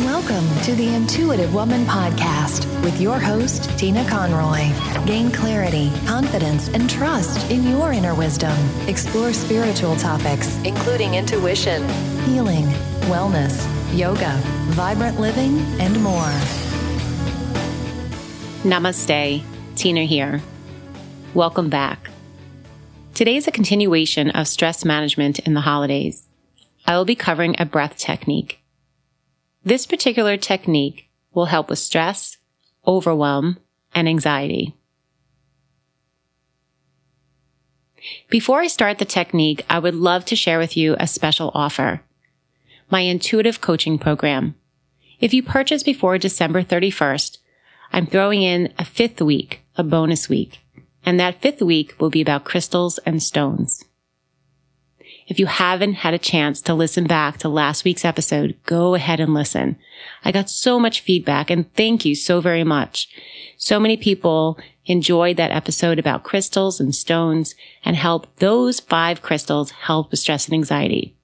Welcome to the Intuitive Woman Podcast with your host, Tina Conroy. Gain clarity, confidence, and trust in your inner wisdom. Explore spiritual topics, including intuition, healing, wellness, yoga, vibrant living, and more. Namaste, Tina here. Welcome back. Today is a continuation of stress management in the holidays. I will be covering a breath technique. This particular technique will help with stress, overwhelm, and anxiety. Before I start the technique, I would love to share with you a special offer. My intuitive coaching program. If you purchase before December 31st, I'm throwing in a fifth week, a bonus week, and that fifth week will be about crystals and stones. If you haven't had a chance to listen back to last week's episode, go ahead and listen. I got so much feedback and thank you so very much. So many people enjoyed that episode about crystals and stones and help those five crystals help with stress and anxiety.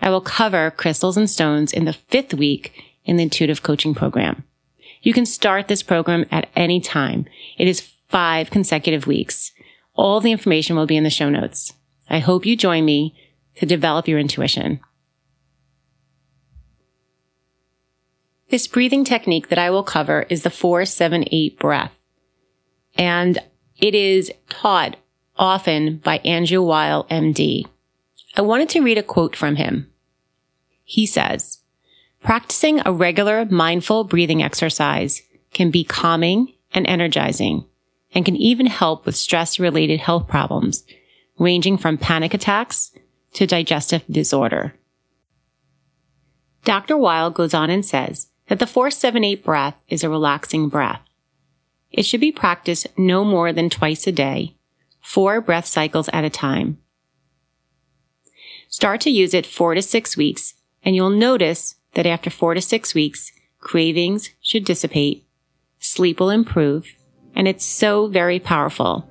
I will cover crystals and stones in the fifth week in the intuitive coaching program. You can start this program at any time. It is five consecutive weeks. All the information will be in the show notes. I hope you join me to develop your intuition. This breathing technique that I will cover is the 478 breath. And it is taught often by Andrew Weil, MD. I wanted to read a quote from him. He says, Practicing a regular mindful breathing exercise can be calming and energizing and can even help with stress related health problems, ranging from panic attacks to digestive disorder. Dr. Weil goes on and says that the 478 breath is a relaxing breath. It should be practiced no more than twice a day, four breath cycles at a time. Start to use it four to six weeks, and you'll notice that after four to six weeks, cravings should dissipate, sleep will improve, and it's so very powerful.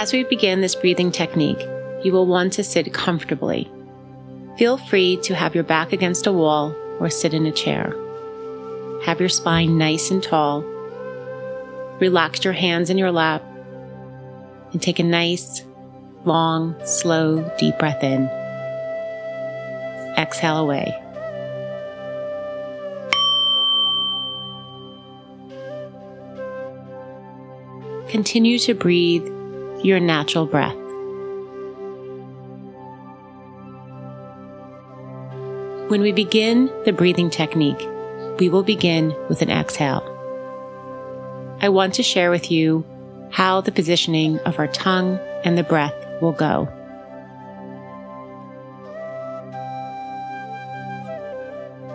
As we begin this breathing technique, you will want to sit comfortably. Feel free to have your back against a wall or sit in a chair. Have your spine nice and tall. Relax your hands in your lap and take a nice, long, slow, deep breath in. Exhale away. Continue to breathe your natural breath. When we begin the breathing technique, we will begin with an exhale. I want to share with you how the positioning of our tongue and the breath will go.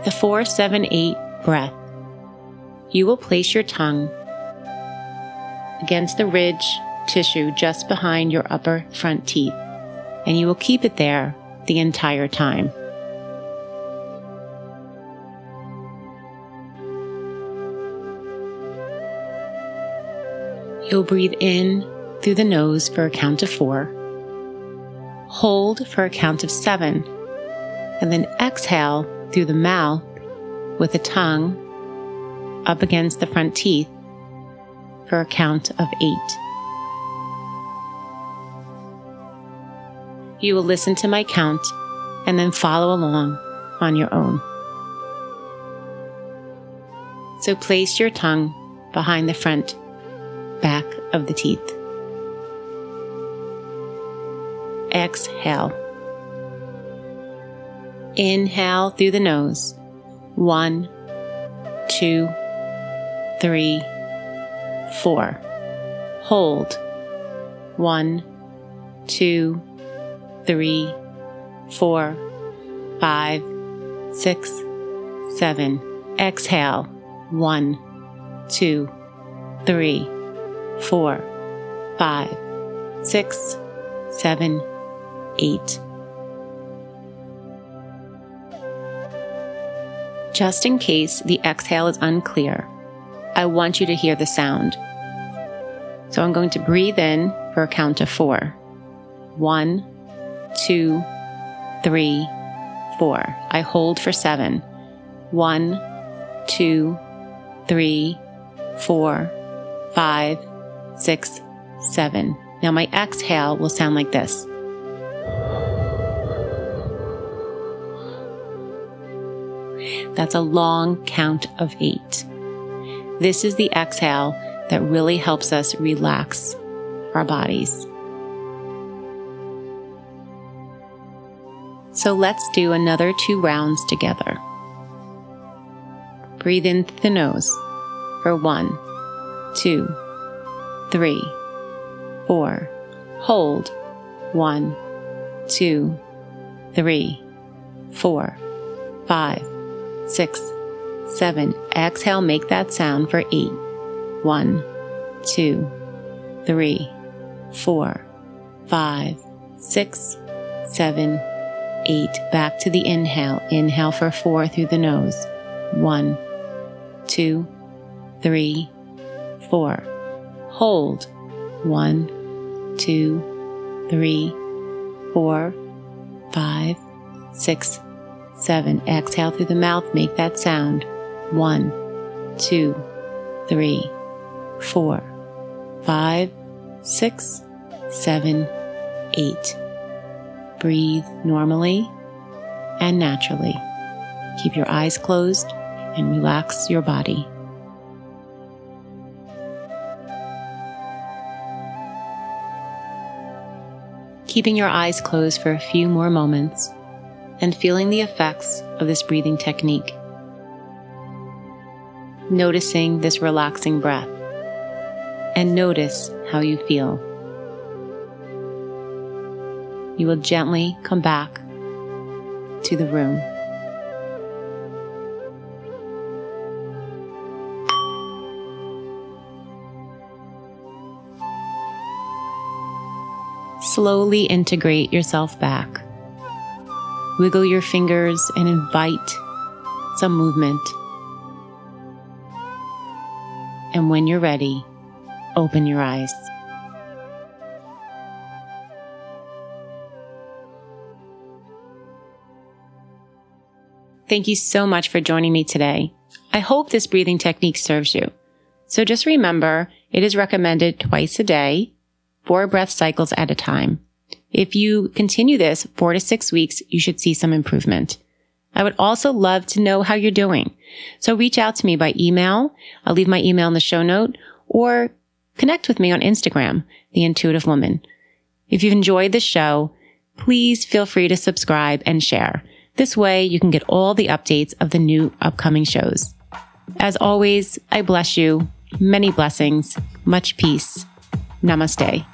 The 478 breath. You will place your tongue against the ridge tissue just behind your upper front teeth, and you will keep it there the entire time. You'll breathe in through the nose for a count of four, hold for a count of seven, and then exhale through the mouth with the tongue up against the front teeth for a count of eight. You will listen to my count and then follow along on your own. So place your tongue behind the front back of the teeth. Exhale. Inhale through the nose. One, two, three, four. Hold. One, two, three, four, five, six, seven. Exhale. One, two, three four, five, six, seven, eight. Just in case the exhale is unclear, I want you to hear the sound. So I'm going to breathe in for a count of four. One, two, three, four. I hold for seven. One, two, three, four, five, six, seven. Now my exhale will sound like this. That's a long count of eight. This is the exhale that really helps us relax our bodies. So let's do another two rounds together. Breathe in through the nose for one, two, three, four. Hold one, two, three, four, five, six, seven. Exhale, make that sound for eight. One, two, three, four, five, six, seven, eight. Back to the inhale. Inhale for four through the nose. One, two, three, four. Hold. One, two, three, four, five, six, seven. Exhale through the mouth. Make that sound. One, two, three, four, five, six, seven, eight. Breathe normally and naturally. Keep your eyes closed and relax your body. Keeping your eyes closed for a few more moments and feeling the effects of this breathing technique. Noticing this relaxing breath and notice how you feel. You will gently come back to the room. Slowly integrate yourself back. Wiggle your fingers and invite some movement. And when you're ready, open your eyes. Thank you so much for joining me today. I hope this breathing technique serves you. So just remember, it is recommended twice a day, four breath cycles at a time. If you continue this four to six weeks, you should see some improvement. I would also love to know how you're doing. So reach out to me by email. I'll leave my email in the show note or connect with me on Instagram, The Intuitive Woman. If you've enjoyed the show, please feel free to subscribe and share. This way you can get all the updates of the new upcoming shows. As always, I bless you. Many blessings, much peace. Namaste.